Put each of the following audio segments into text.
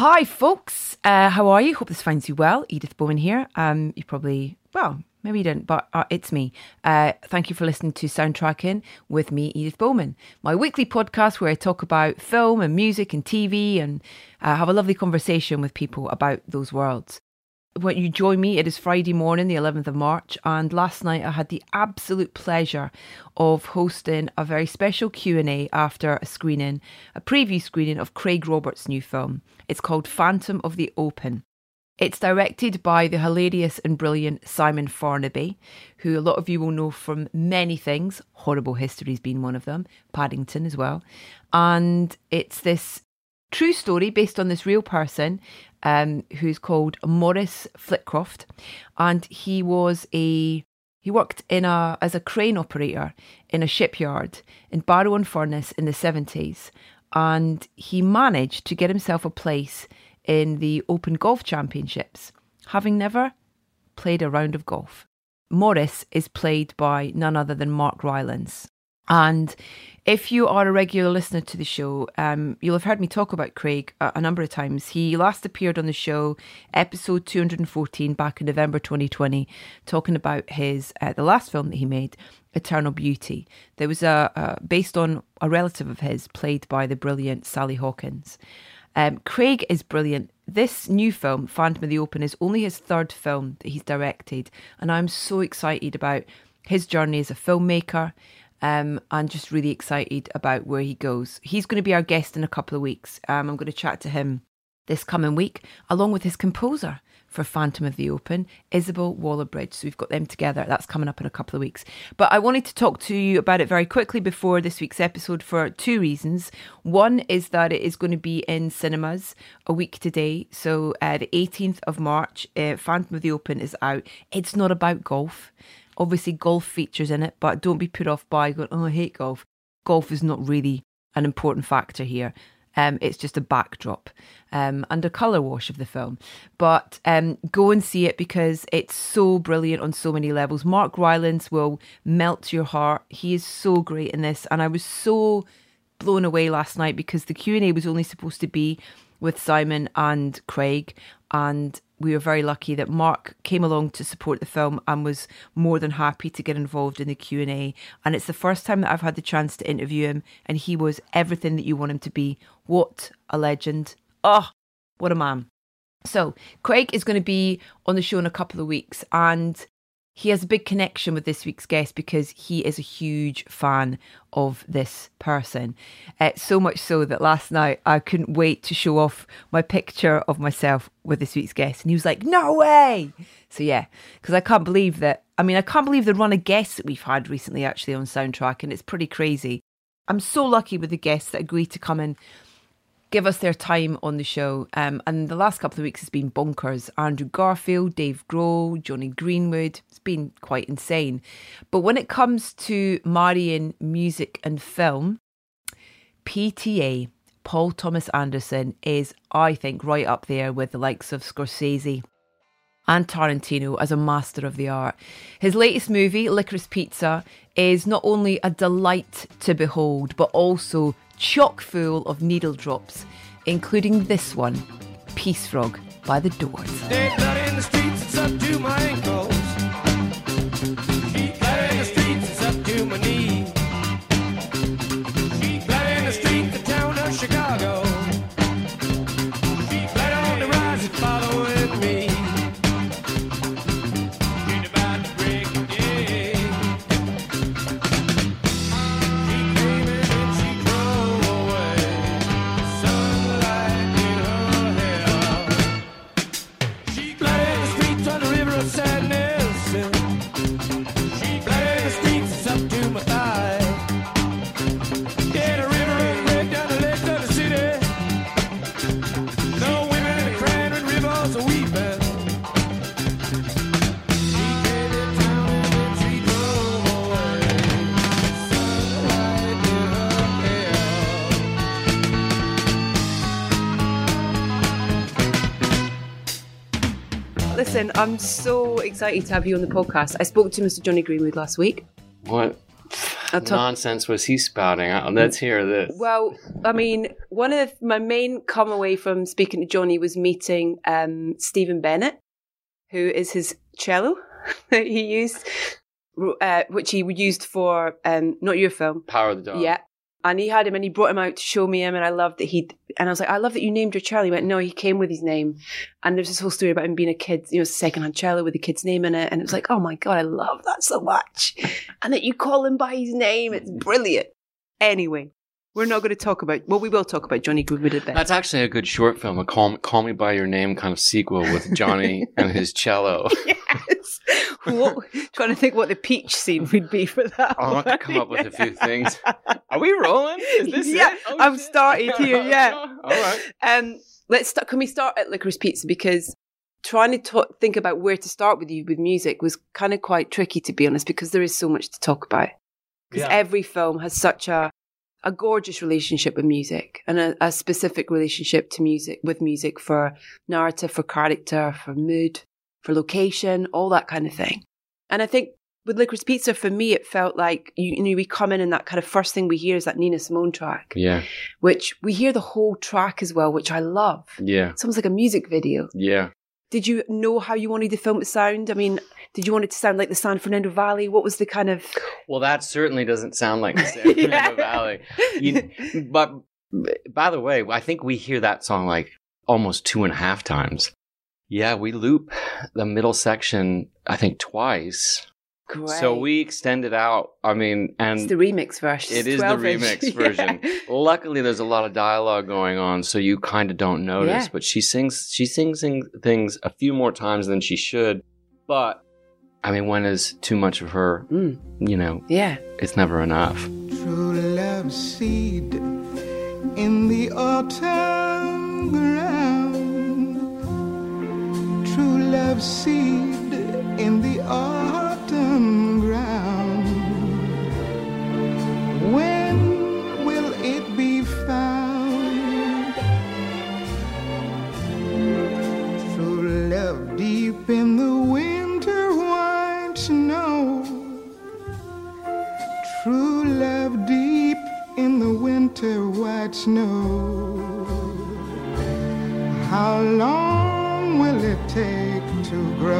Hi, folks. Uh, how are you? Hope this finds you well. Edith Bowman here. Um, you probably, well, maybe you didn't, but uh, it's me. Uh, thank you for listening to Soundtracking with me, Edith Bowman, my weekly podcast where I talk about film and music and TV and uh, have a lovely conversation with people about those worlds when you join me, it is Friday morning, the 11th of March, and last night I had the absolute pleasure of hosting a very special Q&A after a screening, a preview screening of Craig Roberts' new film. It's called Phantom of the Open. It's directed by the hilarious and brilliant Simon Farnaby, who a lot of you will know from many things, Horrible Histories being one of them, Paddington as well. And it's this true story based on this real person um, who's called Maurice Flitcroft, and he was a he worked in a as a crane operator in a shipyard in Barrow in Furness in the seventies, and he managed to get himself a place in the Open Golf Championships, having never played a round of golf. Maurice is played by none other than Mark Rylance. And if you are a regular listener to the show, um, you'll have heard me talk about Craig a, a, number of times. He last appeared on the show, episode 214, back in November 2020, talking about his uh, the last film that he made, Eternal Beauty. There was a, a based on a relative of his, played by the brilliant Sally Hawkins. Um, Craig is brilliant. This new film, Phantom of the Open, is only his third film that he's directed, and I'm so excited about his journey as a filmmaker um, and just really excited about where he goes. He's going to be our guest in a couple of weeks. Um, I'm going to chat to him this coming week, along with his composer for Phantom of the Open, Isobel Waller-Bridge. So we've got them together. That's coming up in a couple of weeks. But I wanted to talk to you about it very quickly before this week's episode for two reasons. One is that it is going to be in cinemas a week today. So uh, the 18th of March, uh, Phantom of the Open is out. It's not about golf. Obviously, golf features in it, but don't be put off by going, oh, I hate golf. Golf is not really an important factor here. Um, it's just a backdrop um, and a colour wash of the film. But um, go and see it because it's so brilliant on so many levels. Mark Rylance will melt your heart. He is so great in this, and I was so blown away last night because the Q and A was only supposed to be with Simon and Craig, and we were very lucky that Mark came along to support the film and was more than happy to get involved in the Q&A and it's the first time that I've had the chance to interview him and he was everything that you want him to be. What a legend. Oh what a man. So Craig is going to be on the show in a couple of weeks and he has a big connection with this week's guest because he is a huge fan of this person. Uh, so much so that last night I couldn't wait to show off my picture of myself with this week's guest. And he was like, No way. So, yeah, because I can't believe that. I mean, I can't believe the run of guests that we've had recently actually on Soundtrack, and it's pretty crazy. I'm so lucky with the guests that agree to come and give us their time on the show. Um, and the last couple of weeks has been bonkers. Andrew Garfield, Dave Grohl, Jonny Greenwood. Been quite insane. But when it comes to marrying music and film, PTA, Paul Thomas Anderson, is, I think, right up there with the likes of Scorsese and Tarantino as a master of the art. His latest movie, Licorice Pizza, is not only a delight to behold, but also chock full of needle drops, including this one, Peace Frog by the Doors. Listen, I'm so excited to have you on the podcast. I spoke to Mr. Jonny Greenwood last week. What? Talk- nonsense was he spouting out? Let's hear this. Well, I mean, one of my main come away from speaking to Jonny was meeting um, Stephen Bennett, who is his cello that he used, uh, which he used for um, not your film. Power of the Dog. Yeah. And he had him and he brought him out to show me him and I loved that he and I was like, I love that you named your cello. He went, No, he came with his name. And there's this whole story about him being a kid, you know, second hand cello with the kid's name in it. And it was like, Oh my God, I love that so much. And that you call him by his name. It's brilliant. Anyway, we're not going to talk about well, we will talk about Jonny Goodwood at That's actually a good short film, a call, call Me By Your Name kind of sequel with Jonny and his cello. What, trying to think what the peach scene would be for that. I want to come up with a few things. Are we rolling? Is this yeah, it? Oh, I've shit. started here. Yeah. All right. Um, let's start. Can we start at Licorice Pizza because trying to ta- think about where to start with you with music was kind of quite tricky to be honest because there is so much to talk about. Because Yeah. every film has such a a gorgeous relationship with music and a, a specific relationship to music with music for narrative, for character, for mood, for location, all that kind of thing. And I think with Licorice Pizza, for me, it felt like you, you know we come in and that kind of first thing we hear is that Nina Simone track, Yeah. which we hear the whole track as well, which I love. Yeah. It's almost like a music video. Yeah. Did you know how you wanted the film to sound? I mean, did you want it to sound like the San Fernando Valley? What was the kind of Well, that certainly doesn't sound like the San Fernando Yeah. Valley. You- but by the way, I think we hear that song like almost two and a half times. Yeah, we loop the middle section, I think, twice. Great. So we extend it out. I mean, and it's the remix version. It is the 12 inch. remix version. Yeah. Luckily, there's a lot of dialogue going on, so you kind of don't notice. Yeah. But she sings, she sings thing- things a few more times than she should. But I mean, when is too much of her? Mm, You know, yeah. it's never enough. True love seed in the autumn ground. Love seed in the autumn ground. When will it be found? True love deep in the winter white snow. True love deep in the winter white snow. To grow?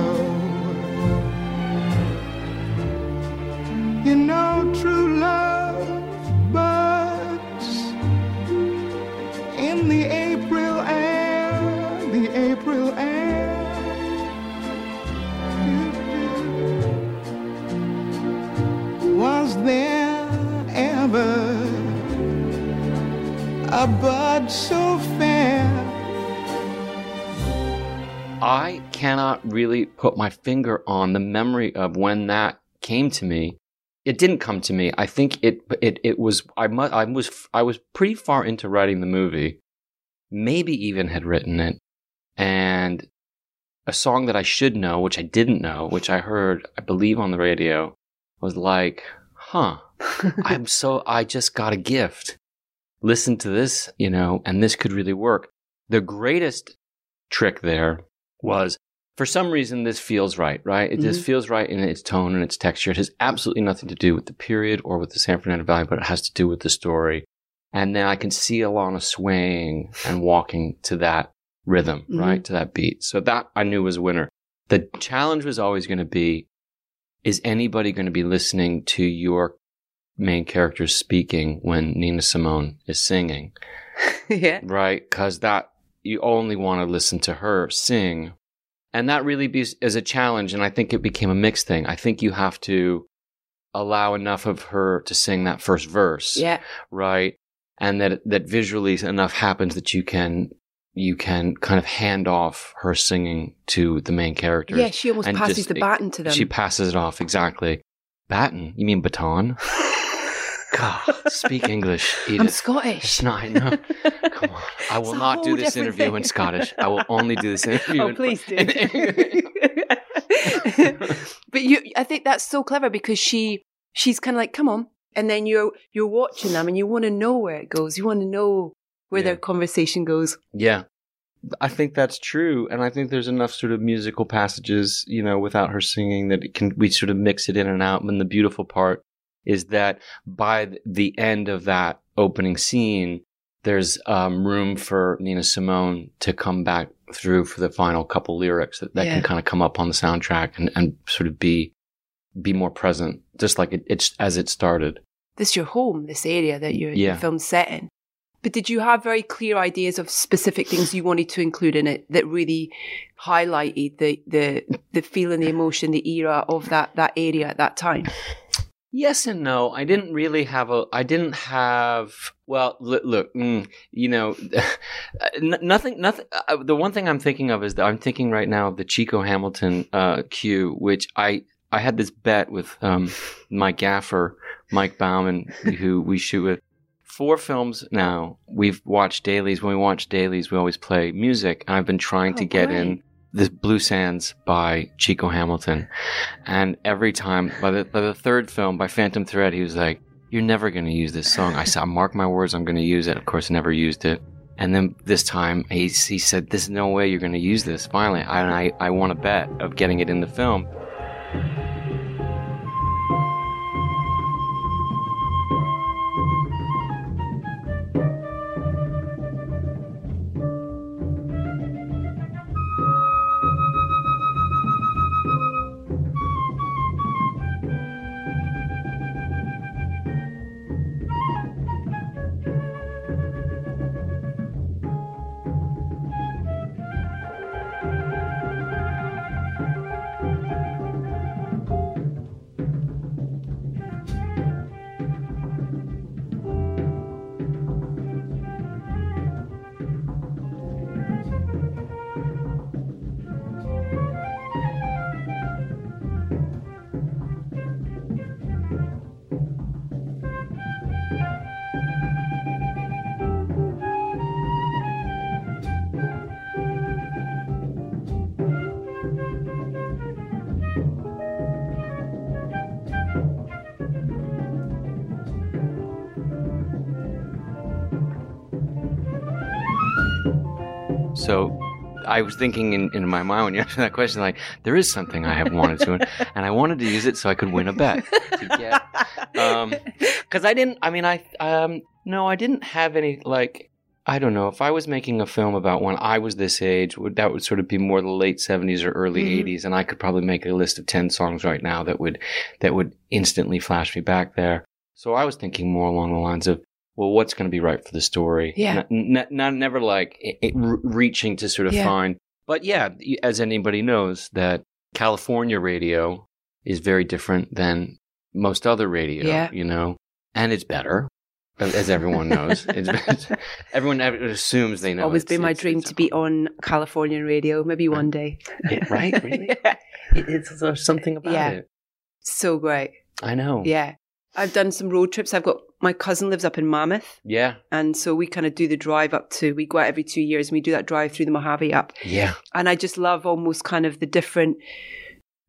Put my finger on the memory of when that came to me. It didn't come to me. I think it it it was I mu- I was I was pretty far into writing the movie. Maybe even had written it. And a song that I should know, which I didn't know, which I heard I believe on the radio, was like, "Huh, I'm so I just got a gift. Listen to this, you know, and this could really work." The greatest trick there was for some reason this feels right, right? It just feels right in its tone and its texture. It has absolutely nothing to do with the period or with the San Fernando Valley, but it has to do with the story. And then I can see Alana swaying and walking to that rhythm, Mhm. right? To that beat. So that I knew was a winner. The challenge was always going to be is anybody going to be listening to your main character speaking when Nina Simone is singing? yeah. right? Because that you only want to listen to her sing, and that really be, is a challenge. And I think it became a mixed thing. I think you have to allow enough of her to sing that first verse, Yeah. right? And that that visually enough happens that you can you can kind of hand off her singing to the main character. Yeah, she almost passes just- the baton to them. She passes it off exactly. Baton? You mean baton? God, speak English, Edith. I'm Scottish. It's not. I know. Come on. I will not do this interview in. Scottish. I will only do this interview. Oh, in- please do. but you, I think that's so clever because she, she's kind of like, come on, and then you're you're watching them and you want to know where it goes. You want to know where Yeah. their conversation goes. yeah. I think that's true, and I think there's enough sort of musical passages, you know, without her singing that it can we sort of mix it in and out. And the beautiful part is that by the end of that opening scene, there's um, room for Nina Simone to come back through for the final couple lyrics that, that Yeah. can kind of come up on the soundtrack and, and sort of be be more present, just like it, it's as it started. This is your home, this area that your, Yeah. your film's set in. But did you have very clear ideas of specific things you wanted to include in it that really highlighted the the the feeling, the emotion, the era of that that area at that time? Yes and no. I didn't really have a. I didn't have. Well, look, look mm, you know, n- nothing. Nothing. Uh, the one thing I'm thinking of is that I'm thinking right now of the Chico Hamilton uh, cue, which I I had this bet with um, my gaffer Mike Bauman, who we shoot with. Four films now. We've watched dailies. When we watch dailies, we always play music. And I've been trying to Oh, get great. in the Blue Sands by Chico Hamilton. And every time, by the, by the third film, by Phantom Thread, he was like, You're never going to use this song. I said, Mark my words, I'm going to use it. Of course, I never used it. And then this time, he, he said, There's no way you're going to use this. Finally, and I, I won a bet of getting it in the film. So I was thinking in, in my mind when you asked that question, like, there is something I have wanted to, and I wanted to use it so I could win a bet get um because i didn't i mean i um no i didn't have any like i don't know if i was making a film about when i was this age would that would sort of be more the late 70s or early Mhm. 80s and i could probably make a list of 10 songs right now that would that would instantly flash me back there so i was thinking more along the lines of well what's going to be right for the story Yeah. N- n- not never like it, it, re- reaching to sort of Yeah. find but yeah as anybody knows that california radio is very different than most other radio, Yeah. you know, and it's better, as everyone knows. It's, everyone assumes they know. Always it's- been my it's- dream it's- to be on Californian radio, maybe one day. Yeah, right? Really? Yeah. It- it's there's something about Yeah. it. So great. I know. Yeah. I've done some road trips. I've got my cousin lives up in Mammoth. Yeah. And so we kind of do the drive up to, we go out every two years and we do that drive through the Mojave up. Yeah. And I just love almost kind of the different,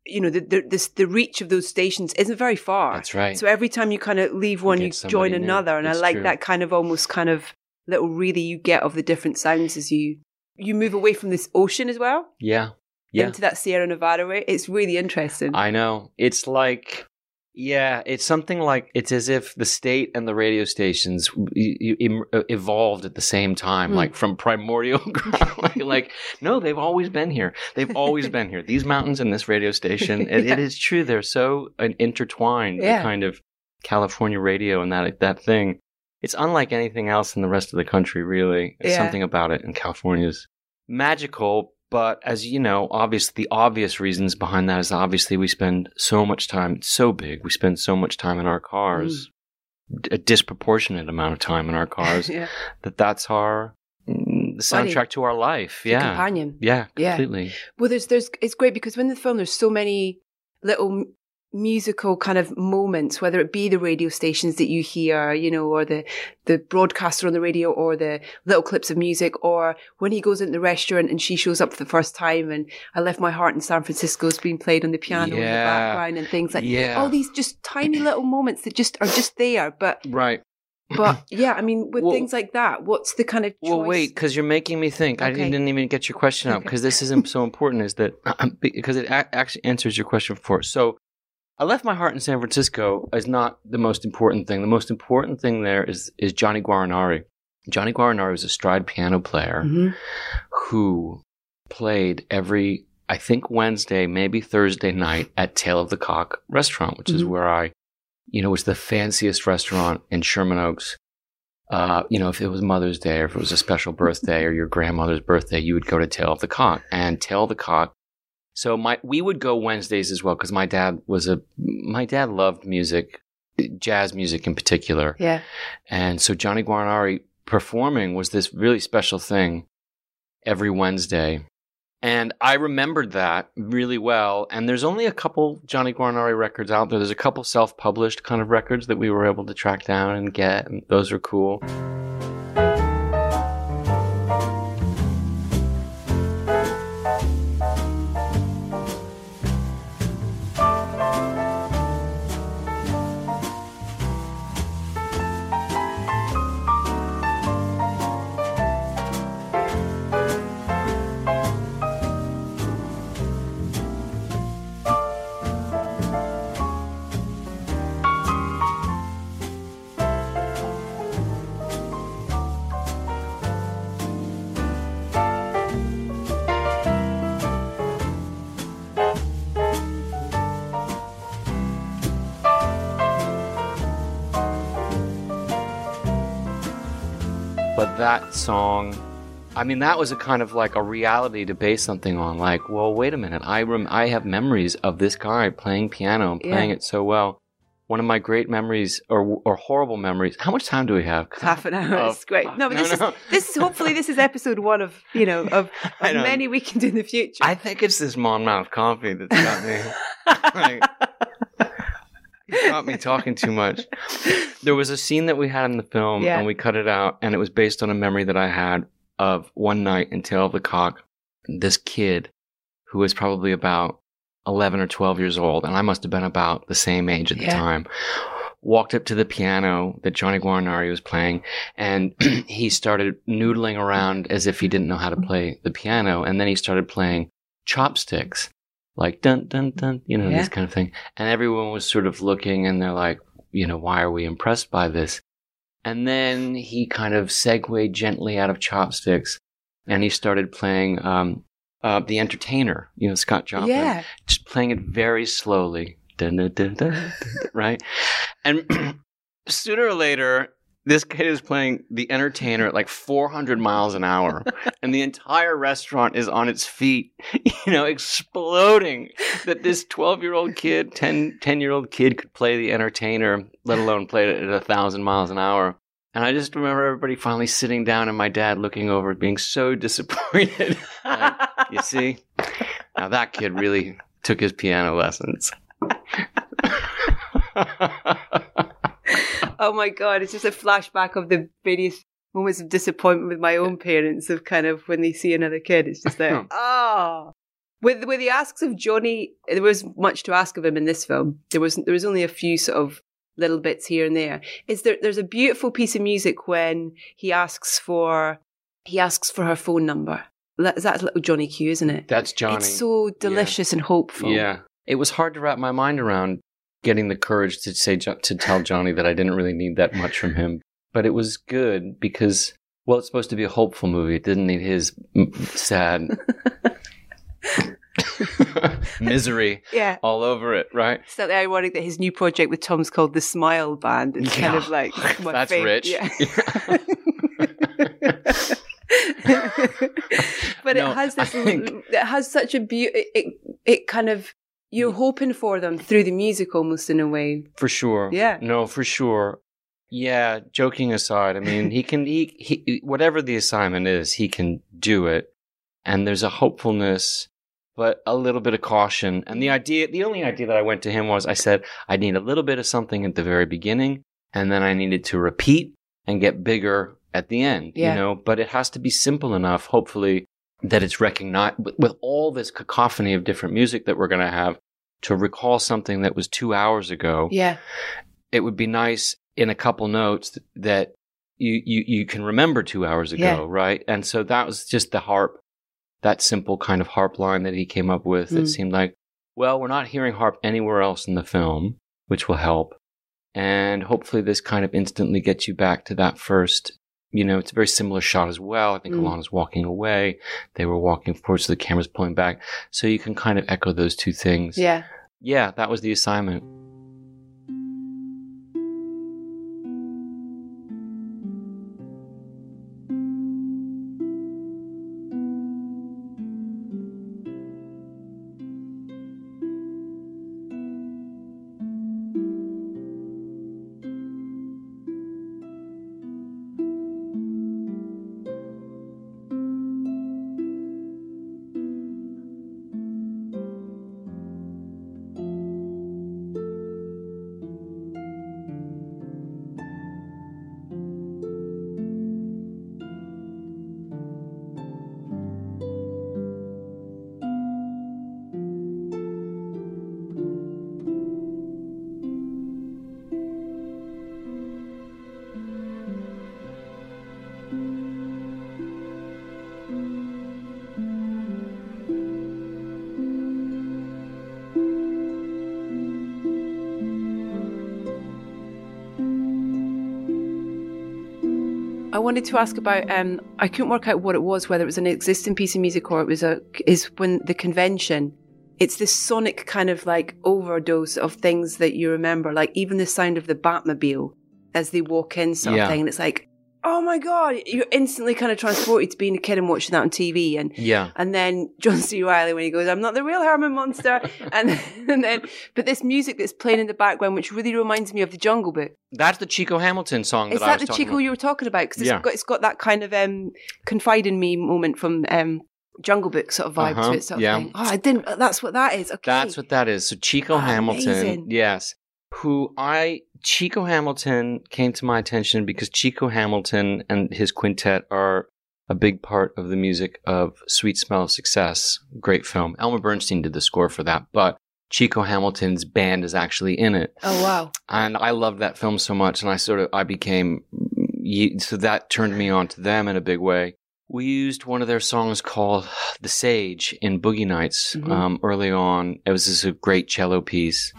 you know, the, the, this, the reach of those stations isn't very far. That's right. So every time you kind of leave one, you, join new. another. And I like true. that kind of almost kind of little really you get of the different sounds as you, you move away from this ocean as well yeah. Yeah. into that Sierra Nevada way. It's really interesting. I know. It's like, yeah, it's something like it's as if the state and the radio stations e- evolved at the same time, Hmm. like from primordial ground. like, like, no, they've always been here. They've always been here. These mountains and this radio station. It, Yeah. it is true. They're so uh, intertwined. the Yeah. kind of California radio and that that thing. It's unlike anything else in the rest of the country. Really, There's Yeah. something about it in California's magical. But as you know, obviously the obvious reasons behind that is obviously we spend so much time. It's so big. We spend so much time in our cars, Mm. a disproportionate amount of time in our cars. yeah. that that's our mm, the soundtrack to our life. The Yeah, companion. yeah, Yeah. completely. Well, there's, there's, it's great because when the film, there's so many little musical kind of moments, whether it be the radio stations that you hear, you know, or the, the broadcaster on the radio or the little clips of music, or when he goes into the restaurant and she shows up for the first time and I left my heart in San Francisco is being played on the piano in the background and things like Yeah. all these just tiny little moments that just are just there. But, Right. but yeah, I mean, with Well- things like that, what's the kind of choice? Well, wait, because you're making me think. I Okay. didn't even get your question out Okay. because this isn't so important. Is that because it a- actually answers your question before? So I left my heart in San Francisco is not the most important thing. The most important thing there is is Johnny Guarnieri. Johnny Guarnieri was a stride piano player Mhm. who played every I think Wednesday, maybe Thursday night at Tail of the Cock restaurant, which is Mhm. where I, you know, was the fanciest restaurant in Sherman Oaks. Uh, you know, if it was Mother's Day or if it was a special birthday or your grandmother's birthday, you would go to Tail of the Cock and Tail of the Cock. So my we would go Wednesdays as well because my dad was a my dad loved music, jazz music in particular. Yeah. And so Johnny Guarnieri performing was this really special thing every Wednesday. And I remembered that really well. And there's only a couple Johnny Guarnieri records out there. There's a couple self published kind of records that we were able to track down and get. And those are cool. That song, I mean, that was a kind of like a reality to base something on. Like, well, wait a minute. I rem- I have memories of this guy playing piano and playing Yeah. it so well. One of my great memories or or horrible memories. How much time do we have? Half an hour. It's great. No, but No, this no. is this is hopefully this is episode one of you know of, of many we can do in the future. I think it's this Monmouth coffee that's got me. like, got me talking too much. There was a scene that we had in the film, Yeah. and we cut it out, and it was based on a memory that I had of one night in Tail of the Cock. This kid, who was probably about eleven or twelve years old, and I must have been about the same age at the Yeah. time. Walked up to the piano that Johnny Guarnieri was playing, and he started noodling around as if he didn't know how to play the piano. And then he started playing chopsticks, like dun dun dun, you know, Yeah. this kind of thing. And everyone was sort of looking, and they're like, you know, why are we impressed by this? And then he kind of segued gently out of chopsticks, and he started playing um, uh, the Entertainer, you know, Scott Joplin yeah. just playing it very slowly. Dun, dun, dun, dun, dun, right? And sooner or later, this kid is playing the entertainer at like 400 miles an hour, and the entire restaurant is on its feet, you know, exploding that this 12 year old kid, 10 year old kid could play the entertainer, let alone play it at a thousand miles an hour. And I just remember everybody finally sitting down and my dad looking over, being so disappointed. Like, you see, now that kid really took his piano lessons. oh my god, it's just a flashback of the various moments of disappointment with my own parents of kind of when they see another kid. It's just like, oh. With with the asks of Jonny, there was much to ask of him in this film. There was there was only a few sort of little bits here and there. Is there there's a beautiful piece of music when he asks for he asks for her phone number. That's little Jonny Q, isn't it? That's Jonny. It's so delicious and hopeful. Yeah, it was hard to wrap my mind around getting the courage to say to tell Jonny that I didn't really need that much from him, but it was good because well, it's supposed to be a hopeful movie. It didn't need his m- sad misery Yeah. all over it, right? It's slightly ironic that his new project with Thom's called the Smile Band. It's kind of like That's fav- rich. Yeah. but No, it has this. Think- It has such a beauty. It it kind of you're hoping for them through the music almost in a way. For sure. Yeah. No, for sure. Yeah, joking aside, I mean, he can he, he whatever the assignment is, he can do it. And there's a hopefulness but a little bit of caution. And the idea the only idea that I went to him was I said I need a little bit of something at the very beginning and then I needed to repeat and get bigger at the end, Yeah. you know, but it has to be simple enough hopefully that it's recognized with, with all this cacophony of different music that we're going to have to recall something that was 2 hours ago Yeah. it would be nice in a couple notes that you you, you can remember two hours ago, Yeah. right? And so that was just the harp, that simple kind of harp line that he came up with. It Mm. seemed like well, we're not hearing harp anywhere else in the film, which will help. And hopefully, this kind of instantly gets you back to that first. You know, it's a very similar shot as well. I think Mm. Alana's walking away. They were walking forward, so the camera's pulling back. So you can kind of echo those two things. Yeah. Yeah, that was the assignment. I wanted to ask about. Um, I couldn't work out what it was, whether it was an existing piece of music or it was a. Is when the convention. It's this sonic kind of like overdose of things that you remember, like even the sound of the Batmobile as they walk in, sort Yeah. of thing. And it's like, my god, you're instantly kind of transported to being a kid and watching that on TV. And Yeah. and then John C. Reilly when he goes, "I'm not the real Herman Munster," and and then but this music that's playing in the background, which really reminds me of the Jungle Book. That's the Chico Hamilton song Is that I that the Chico about. you were talking about? Because Yeah. it's got it's got that kind of um, confide in me moment from um, Jungle Book sort of vibe Uh-huh, to it, sort of yeah. thing. Oh, I didn't. That's what that is. Okay, That's what that is. So Chico Hamilton, Amazing. yes, who I Chico Hamilton came to my attention because Chico Hamilton and his quintet are a big part of the music of Sweet Smell of Success, great film. Elmer Bernstein did the score for that, but Chico Hamilton's band is actually in it. Oh wow! And I loved that film so much and I sort of I became so that turned me on to them in a big way. We used one of their songs called "The Sage" in Boogie Nights Mhm. um, early on. It was just a great cello piece.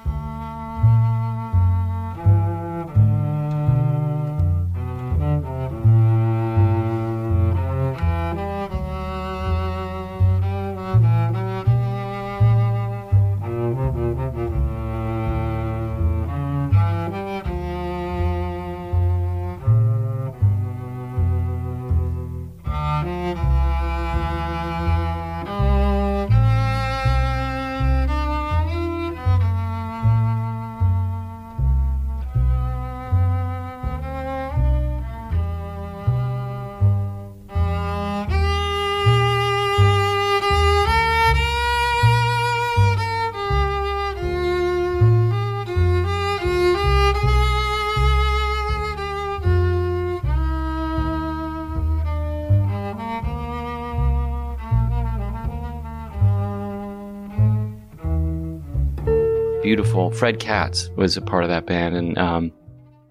Beautiful. Fred Katz was a part of that band, and um,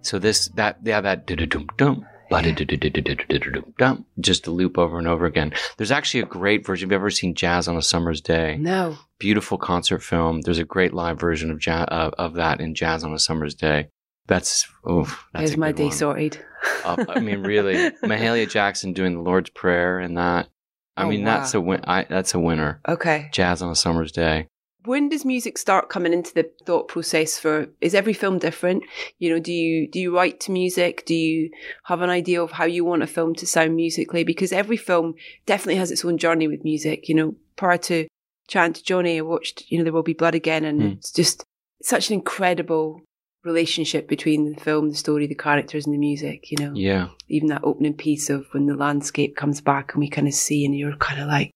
so this that yeah that dum dum dum just a loop over and over again. There's actually a great version. Have you ever seen Jazz on a Summer's Day? No, beautiful concert film. There's a great live version of jazz, uh, of that in Jazz on a Summer's Day. That's oof. That's there's a my day one. sorted. Uh, I mean, really, Mahalia Jackson doing the Lord's Prayer and that. I Oh, mean, that's a win. I, that's a winner. Okay. Jazz on a Summer's Day. When does music start coming into the thought process for is every film different? You know do you do you write to music? Do you have an idea of how you want a film to sound musically? Because every film definitely has its own journey with music. You know prior to chatting to Jonny i watched you know there will be blood again and Hmm. it's just such an incredible relationship between the film the story the characters and the music you know? Yeah. even that opening piece of when the landscape comes back and we kind of see and you're kind of like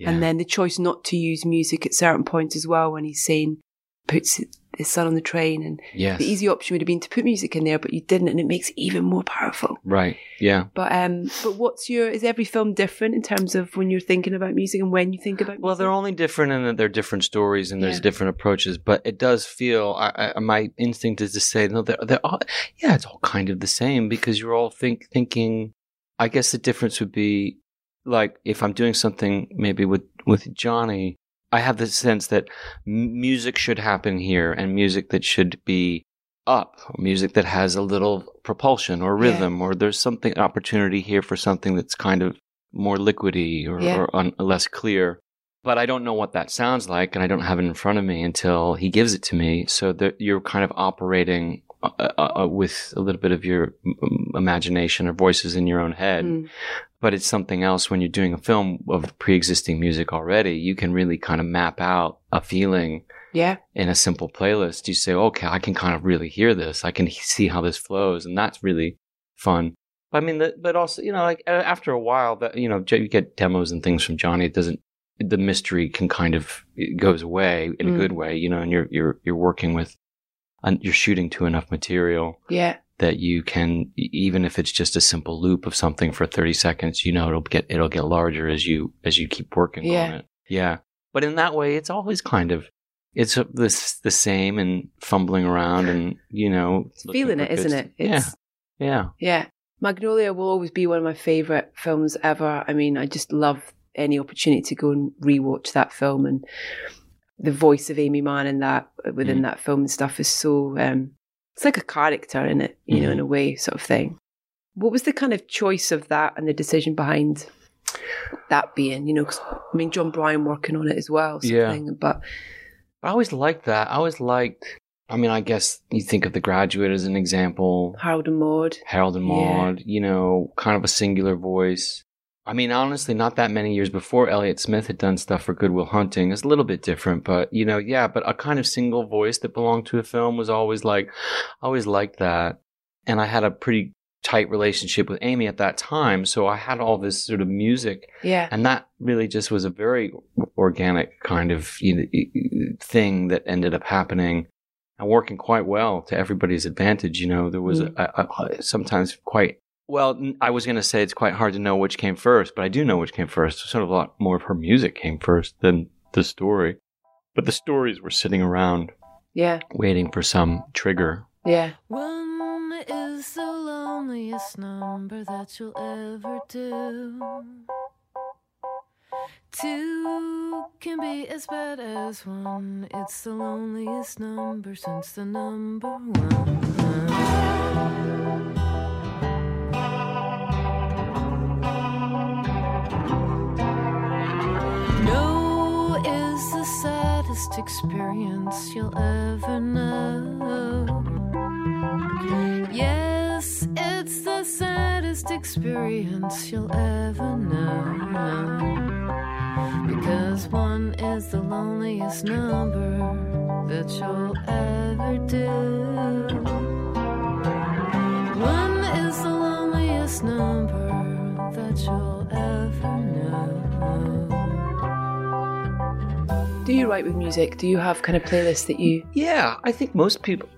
yeah. and then the choice not to use music at certain points as well when he's saying puts his son on the train and yes. the easy option would have been to put music in there but you didn't and it makes it even more powerful Right. Yeah. but um but what's your is every film different in terms of when you're thinking about music and when you think about Well, they're only different in that they're different stories and there's Yeah. different approaches, but it does feel. I, I, my instinct is to say no. They're, they're all, yeah, it's all kind of the same because you're all think thinking. I guess the difference would be like if I'm doing something maybe with with Jonny, I have the sense that music should happen here and music that should be up, music that has a little propulsion or Yeah. rhythm, or there's something opportunity here for something that's kind of more liquidy or, Yeah. or un, less clear. But I don't know what that sounds like, and I don't have it in front of me until he gives it to me. So that you're kind of operating uh, uh, uh, with a little bit of your imagination or voices in your own head Mm. But it's something else when you're doing a film of pre-existing music already you can really kind of map out a feeling Yeah. in a simple playlist you say okay i can kind of really hear this i can see how this flows and that's really fun i mean the, but also you know like after a while that you know you get demos and things from Jonny it doesn't the mystery can kind of it goes away in a Mm. good way you know and you're you're you're working with and you're shooting to enough material Yeah. That you can even if it's just a simple loop of something for 30 seconds you know it'll get it'll get larger as you as you keep working on Yeah. it yeah but in that way it's always kind of it's uh, this the same and fumbling around and you know Feeling it, isn't it? It's, yeah yeah Yeah. Magnolia will always be one of my favourite films ever. I mean, I just love any opportunity to go and rewatch that film and the voice of Aimee Mann in that within Mm. that film and stuff is so um it's like a character in it, you know, in mm-hmm. a way, sort of thing. What was the kind of choice of that and the decision behind that being, you know, 'cause, I mean, Jon Brion working on it as well, sort Yeah. thing. But i always liked that i always liked i mean i guess you think of the graduate as an example Harold and Maude, Harold and Yeah. Maude, you know, kind of a singular voice. I mean, honestly, not that many years before Elliott Smith had done stuff for Goodwill Hunting. It's a little bit different, but you know, yeah, but a kind of single voice that belonged to a film was always like, I always liked that. And I had a pretty tight relationship with Aimee at that time, so I had all this sort of music yeah, and that really just was a very organic kind of you know, thing that ended up happening and working quite well to everybody's advantage. You know, there was Mm. a, a, a, sometimes quite well. I was going to say it's quite hard to know which came first, but I do know which came first. Sort of a lot more of her music came first than the story, but the stories were sitting around yeah, waiting for some trigger. yeah. One is the loneliest number that you'll ever do. Two can be as bad as one. It's the loneliest number since the number one. Experience you'll ever know. Yes, it's the saddest experience you'll ever know. Because one is the loneliest number that you'll ever do. One is the loneliest number that you'll Do you write with music? Do you have kind of playlists that you Yeah, I think most people.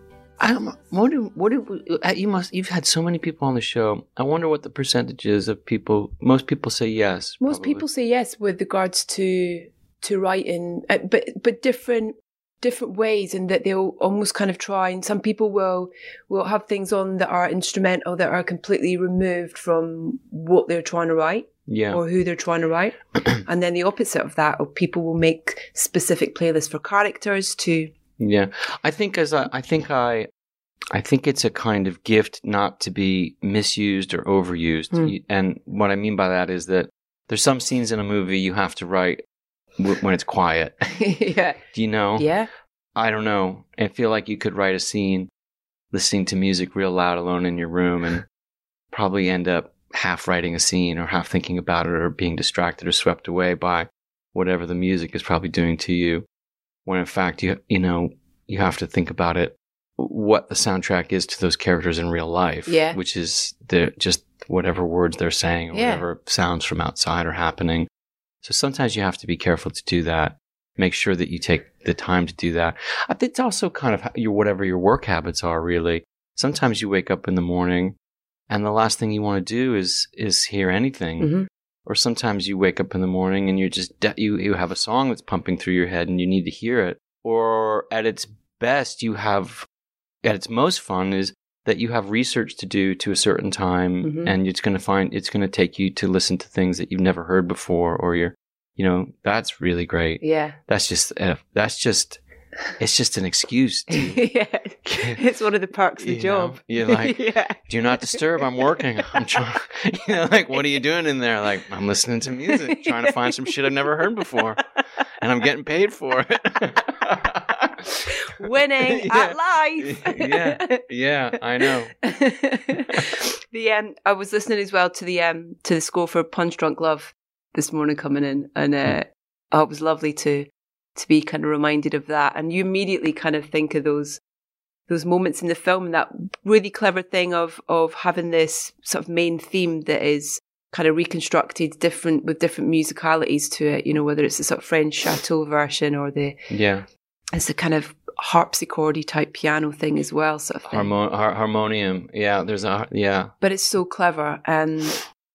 I don't. What do what do uh, you must? You've had so many people on the show. I wonder what the percentage is of people. Most people say yes. Most probably. people say yes with regards to to writing, uh, but but different different ways, and that they'll almost kind of try. And some people will will have things on that are instrumental that are completely removed from what they're trying to write Yeah. or who they're trying to write. and then the opposite of that, or people will make specific playlists for characters to. Yeah, I think as I, I think I, I think it's a kind of gift not to be misused or overused. Hmm. You- And what I mean by that is that there's some scenes in a movie you have to write w- when it's quiet. yeah, Do you know? yeah, I don't know. I feel like you could write a scene listening to music real loud alone in your room and probably end up half writing a scene or half thinking about it or being distracted or swept away by whatever the music is probably doing to you. When in fact you you know you have to think about it what the soundtrack is to those characters in real life. Yeah. Which is the just whatever words they're saying or Yeah. whatever sounds from outside are happening. So sometimes you have to be careful to do that. Make sure that you take the time to do that. I think it's also kind of your whatever your work habits are. Really, sometimes you wake up in the morning, and the last thing you want to do is is hear anything. Mhm. Or sometimes you wake up in the morning and you're just de- you you have a song that's pumping through your head and you need to hear it. Or at its best, you have at its most fun is that you have research to do to a certain time Mhm. and it's going to find it's going to take you to listen to things that you've never heard before or you're You know, that's really great. Yeah. That's just uh, that's just it's just an excuse. To, yeah. It's one of the perks of the You know, job. you're like, yeah. Do not disturb. I'm working. I'm trying. You know, like, what are you doing in there? Like, I'm listening to music, trying to find some shit I've never heard before, and I'm getting paid for it. Winning at life. yeah, yeah, I know. the um, I was listening as well to the um to the score for Punch Drunk Love this morning coming in, and uh, oh, it was lovely to to be kind of reminded of that. And you immediately kind of think of those those moments in the film and that really clever thing of of having this sort of main theme that is kind of reconstructed different with different musicalities to it. You know, whether it's the sort of French chateau version or the Yeah, it's a kind of harpsichordy type piano thing as well, sort of har- harmonium. Yeah, there's a yeah. but it's so clever. And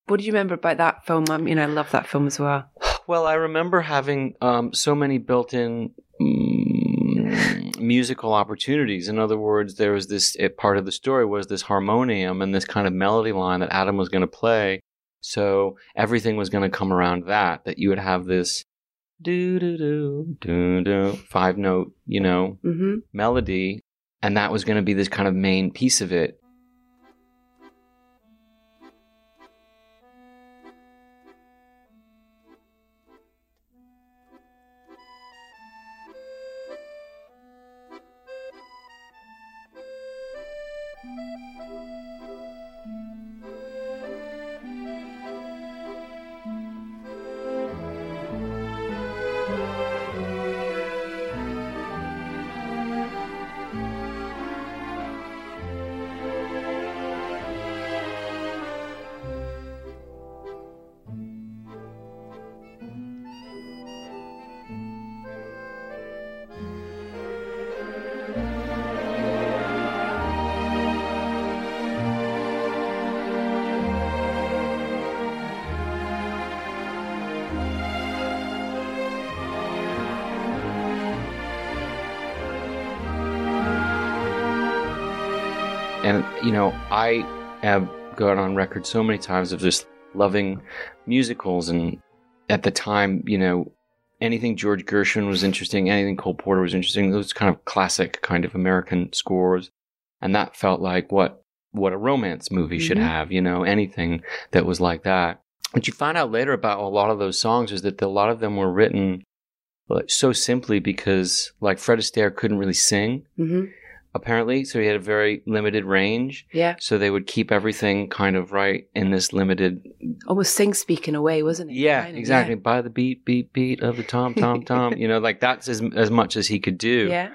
what do you remember about that film? I mean, I love that film as well. Well, I remember having um, so many built-in mm, musical opportunities. In other words, there was this it, part of the story was this harmonium and this kind of melody line that Adam was going to play. So everything was going to come around that. That you would have this do do do do do five note, you know, hmm melody, and that was going to be this kind of main piece of it. You know, I have gone on record so many times of just loving musicals. And at the time, you know, anything George Gershwin was interesting, anything Cole Porter was interesting, those kind of classic kind of American scores. And that felt like what what a romance movie should Mhm. have, you know, anything that was like that. What you find out later about a lot of those songs is that a lot of them were written like, so simply because like Fred Astaire couldn't really sing hmm apparently, so he had a very limited range. Yeah, So they would keep everything kind of right in this limited. almost sing speaking away, wasn't it? Yeah, Kind of, exactly. By the beat, beat, beat of the tom, tom, tom. you know, like that's as as much as he could do. Yeah.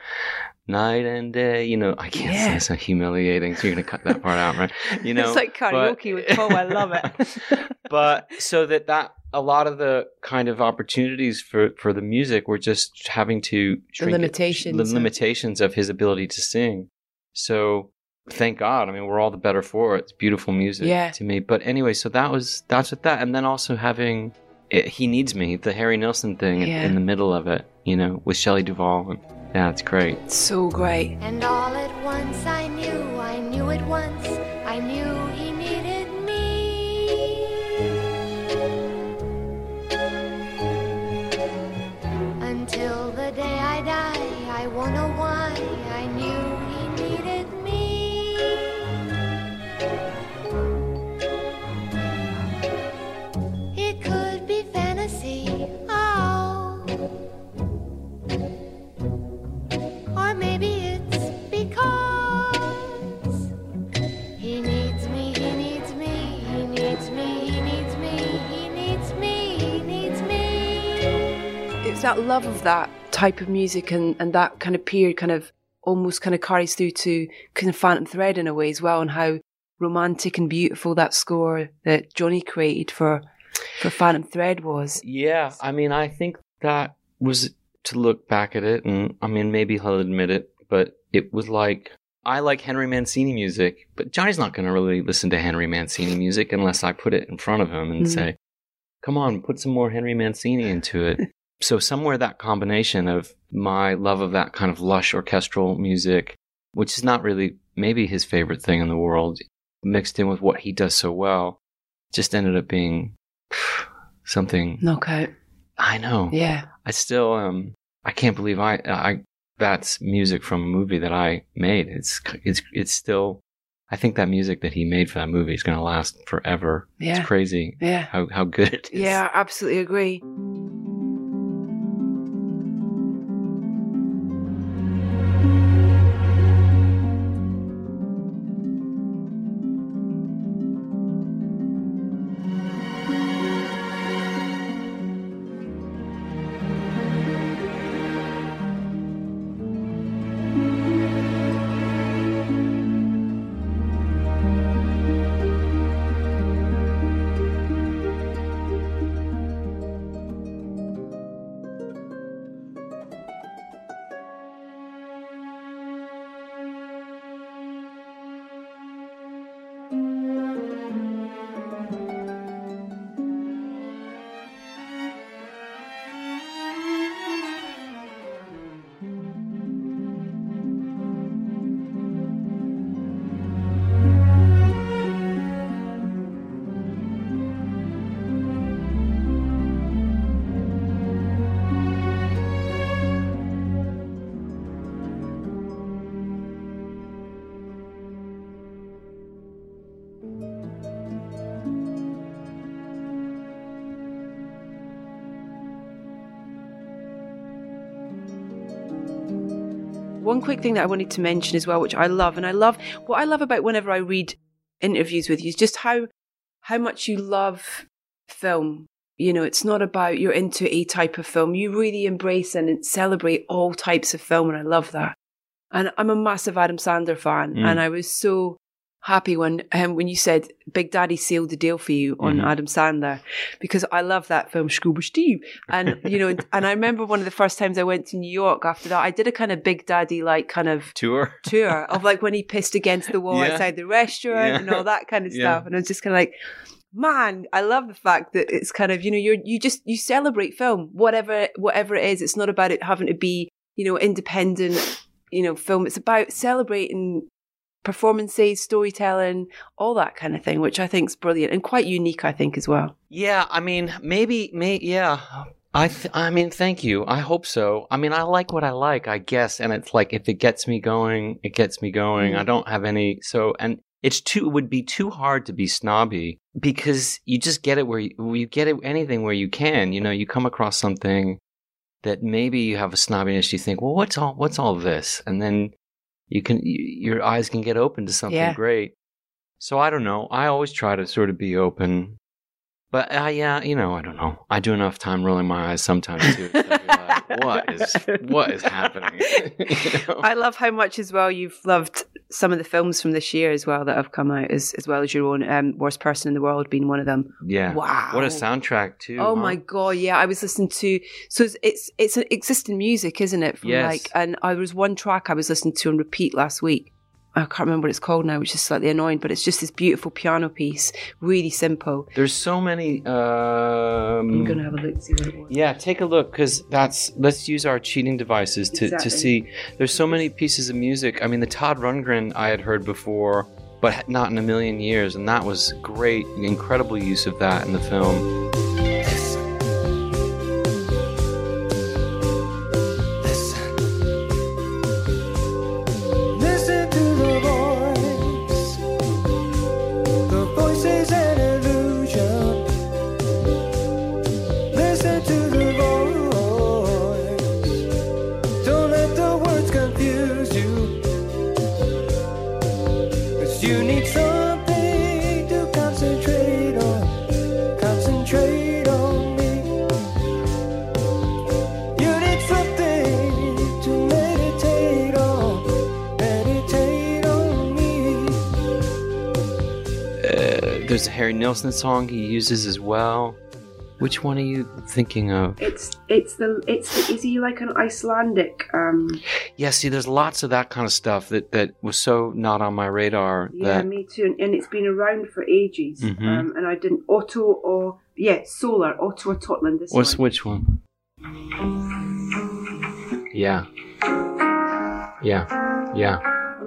Night and day. You know, I can't Yeah. say it's so humiliating. So you're gonna cut that part out, right? You know, it's like but- karaoke with Paul. I love it. but so that that a lot of the kind of opportunities for for the music were just having to it- limitations the of- limitations of his ability to sing so thank god i mean we're all the better for it it's beautiful music Yeah. to me but anyway so that was that's what that and then also having it, he needs me the harry nilsson thing in- in the middle of it you know with shelley duvall and yeah it's great so great. It's that love of that type of music and, and that kind of period kind of almost kind of carries through to kind of Phantom Thread in a way as well and how romantic and beautiful that score that Jonny created for for Phantom Thread was. yeah i mean i think that was to look back at it and i mean maybe he'll admit it but it was like I like Henry Mancini music, but Jonny's not going to really listen to Henry Mancini music unless I put it in front of him and Mhm. say, come on, put some more Henry Mancini into it. so, somewhere that combination of my love of that kind of lush orchestral music, which is not really maybe his favorite thing in the world, mixed in with what he does so well, just ended up being something Knockout. I know. Yeah. I still um I can't believe I I that's music from a movie that I made. It's it's it's still I think that music that he made for that movie is going to last forever. Yeah. It's crazy Yeah. how how good it is. Yeah, I absolutely agree. One quick thing that I wanted to mention as well, which I love, and I love what I love about whenever I read interviews with you is just how how much you love film. You know, it's not about you're into a type of film. You really embrace and celebrate all types of film, and I love that. And I'm a massive Adam Sandler fan, Mm. and I was so happy when um, when you said Big Daddy sealed the deal for you on Mhm. Adam Sandler because I love that film Scuba Steve, and you know, and I remember one of the first times I went to New York after that, I did a kind of Big Daddy like kind of Tour. tour of like when he pissed against the wall Yeah. outside the restaurant Yeah. and all that kind of Yeah. stuff. And I was just kind of like, man, I love the fact that it's kind of, you know, you're, you just, you celebrate film, whatever, whatever it is. It's not about it having to be, you know, independent, you know, film. It's about celebrating performances, storytelling, all that kind of thing, which I think is brilliant and quite unique, I think, as well. Yeah, I mean, maybe, may yeah. I, th- I mean, thank you. I hope so. I mean, I like what I like, I guess, and it's like if it gets me going, it gets me going. Mm. I don't have any so, and it's too it would be too hard to be snobby because you just get it where you, you get it anything where you can. You know, you come across something that maybe you have a snobbiness. You think, well, what's all what's all this, and then you can you, your eyes can get open to something Yeah. great. So I don't know. I always try to sort of be open. But uh, yeah, you know, I don't know. I do enough time rolling my eyes sometimes too. like, what is what is happening? You know? I love how much as well you've loved some of the films from this year as well that have come out, as, as well as your own um, Worst Person in the World being one of them. yeah. Wow. What a soundtrack too. Oh huh? my god, yeah! I was listening to so it's it's, it's an existing music, isn't it? From Yes. like, and I was one track I was listening to on repeat last week. I can't remember what it's called now, which is slightly annoying, but it's just this beautiful piano piece, really simple. There's so many. Um, I'm gonna have a look see what it was. Yeah, take a look because that's. Let's use our cheating devices to, Exactly. to see. There's so many pieces of music. I mean, the Todd Rundgren I had heard before, but not in a million years, and that was great. Incredible use of that in the film. There's a Harry Nilsson song he uses as well. Which one are you thinking of? It's it's the it's the, is he like an Icelandic? Um, Yeah, see, there's lots of that kind of stuff that, that was so not on my radar. yeah, that, me too, and, and it's been around for ages. Mhm. Um, and I didn't Otto or yeah, Solar Otto or Totland. This What's one. which one? Yeah. Yeah. Yeah.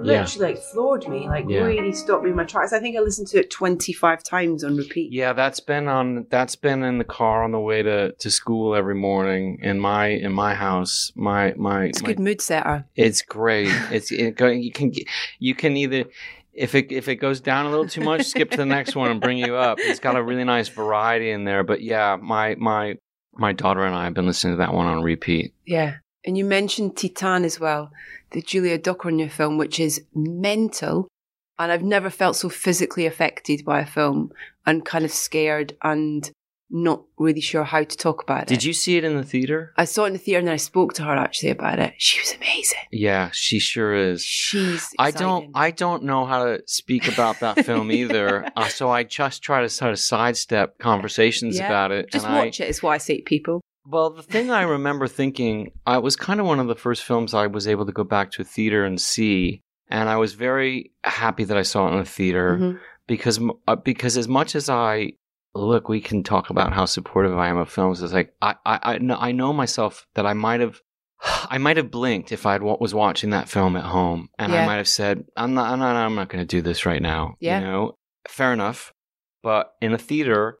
Yeah. literally like floored me, like Yeah. really stopped me in my tracks. I think I listened to it 25 times on repeat. Yeah, that's been on. That's been in the car on the way to, to school every morning in my in my house. My my. It's a my good mood setter. It's great. It's it you can you can either if it if it goes down a little too much, skip to the next one and bring you up. It's got a really nice variety in there. But yeah, my my my daughter and I have been listening to that one on repeat. Yeah. And you mentioned Titan as well, the Julia Ducournau film, which is mental. And I've never felt so physically affected by a film and kind of scared and not really sure how to talk about it. Did you see it in the theater? I saw it in the theater and then I spoke to her actually about it. She was amazing. Yeah, she sure is. She's. I don't. I don't know how to speak about that film either. Uh, so I just try to sort of sidestep conversations Yeah. about it. Just and I- watch it, is what I say to people. Well, the thing I remember thinking, I was kind of one of the first films I was able to go back to a theater and see, and I was very happy that I saw it in a theater Mhm. because uh, because as much as I look, we can talk about how supportive I am of films. It's like I I I know, I know myself that I might have. I might have blinked if I was watching that film at home, and Yeah. I might have said, "I'm not, I'm not, I'm not going to do this right now." Yeah. You know, fair enough. But in a theater,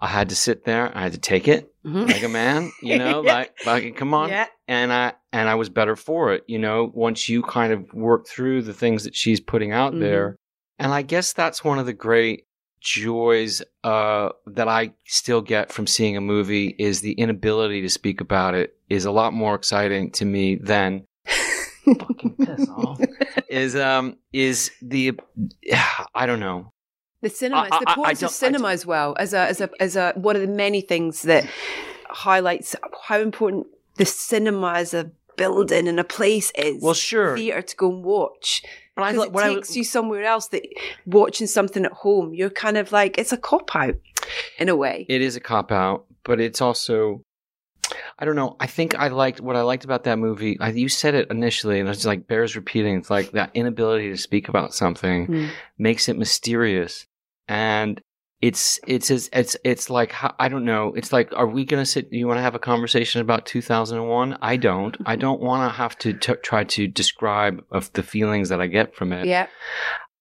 I had to sit there. I had to take it Mhm. like a man, you know, like like come on. Yeah. And I and I was better for it, you know, once you kind of work through the things that she's putting out Mhm. there. And I guess that's one of the great joys uh that I still get from seeing a movie is the inability to speak about it is a lot more exciting to me than fucking piss off. Is um is the I don't know. The cinema, I- the importance of cinema as well as a as a as a one of the many things that highlights how important the cinema as a building and a place is. Well, sure. theater to go and watch. But I lo- it what I- takes you somewhere else that watching something at home, you're kind of like it's a cop out in a way. It is a cop out, but it's also I don't know. I think I liked what I liked about that movie. I, you said it initially, and it's like bears repeating. It's like that inability to speak about something Hmm. makes it mysterious, and it's it's it's it's, it's like I don't know. It's like, are we gonna sit? You want to have a conversation about two thousand and one? I don't. I don't want to have to t- try to describe of the feelings that I get from it. Yeah,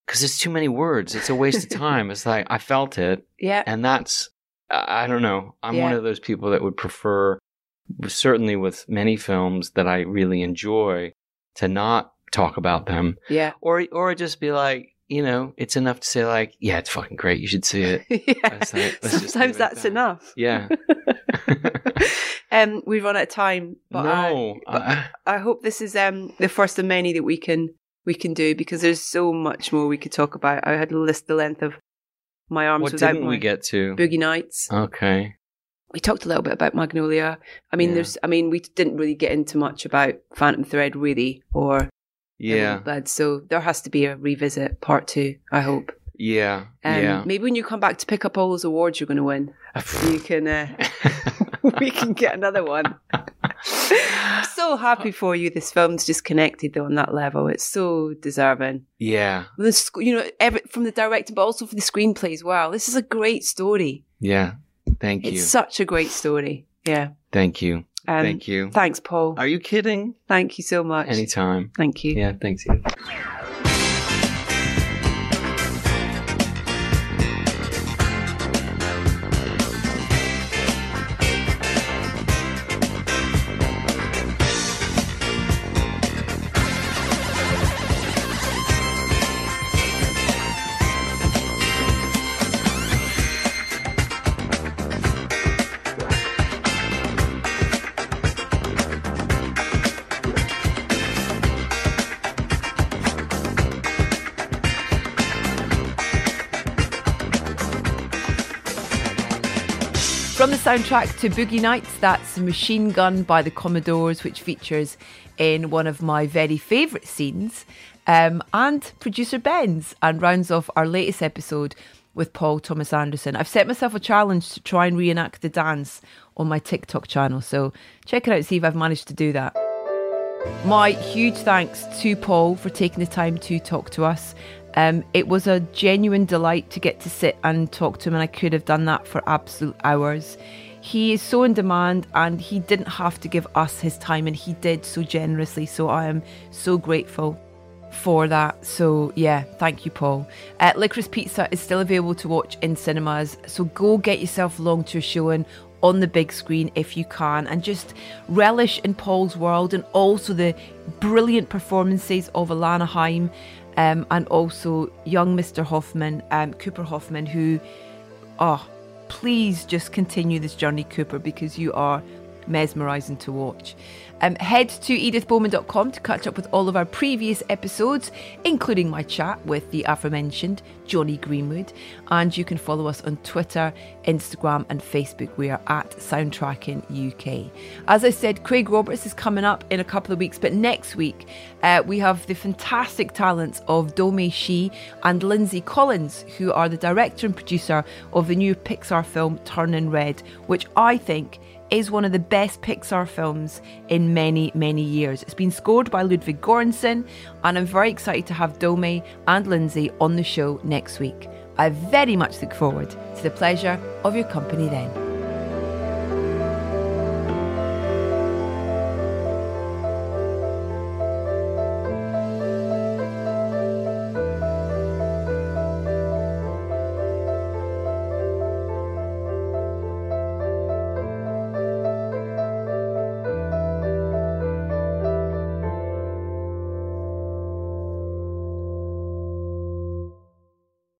because it's too many words. It's a waste of time. It's like I felt it, yeah, and that's I I don't know. I'm one of those people that would prefer, certainly with many films that I really enjoy, to not talk about them, yeah. or or just be like, you know, it's enough to say like, yeah, it's fucking great. You should see it. yeah. Let's say- let's just leave Sometimes that's that. enough. Yeah. um, we've run out of time, but I, no, I- I hope this is um the first of many that we can we can do because there's so much more we could talk about. I had to list the length of my arms what without didn't we get to? Boogie Nights. Okay. We talked a little bit about Magnolia. I mean, Yeah. there's. I mean, we didn't really get into much about Phantom Thread, really, or Yeah. Blood. So there has to be a revisit part two. I hope. Yeah. Um, yeah. Maybe when you come back to pick up all those awards you're going to win, you can. Uh, we can get another one. so happy for you. This film's just connected though on that level. It's so deserving. yeah. The sc- you know, every, from the director, but also for the screenplay as well. This is a great story. Yeah. Thank It's you. such a great story. Yeah. Thank you. Um, Thank you. Thanks, Paul. Are you kidding? Thank you so much. Anytime. Thank you. Yeah. Thanks. You. Soundtrack to Boogie Nights, that's Machine Gun by the Commodores, which features in one of my very favourite scenes, um, and producer Ben's, and rounds off our latest episode with Paul Thomas Anderson. I've set myself a challenge to try and reenact the dance on my TikTok channel, so check it out, see if I've managed to do that. My huge thanks to Paul for taking the time to talk to us. Um, it was a genuine delight to get to sit and talk to him, and I could have done that for absolute hours. He is so in demand, and he didn't have to give us his time, and he did so generously. So I am so grateful for that. So, yeah, thank you, Paul. Uh, Licorice Pizza is still available to watch in cinemas, so go get yourself along to a showing on the big screen if you can and just relish in Paul's world and also the brilliant performances of Alana Haim um, and also young Mr. Hoffman, um, Cooper Hoffman, who, oh, please just continue this journey, Cooper, because you are mesmerising to watch. Um, head to edithbowman.com to catch up with all of our previous episodes, including my chat with the aforementioned Jonny Greenwood. And you can follow us on Twitter, Instagram, and Facebook. We are at Soundtracking UK. As I said, Craig Roberts is coming up in a couple of weeks, but next week uh, we have the fantastic talents of Domee Shi and Lindsay Collins, who are the director and producer of the new Pixar film Turning Red, which I think is one of the best Pixar films in many, many years. It's been scored by Ludwig Göransson, and I'm very excited to have Domee and Lindsay on the show next week. I very much look forward to the pleasure of your company then.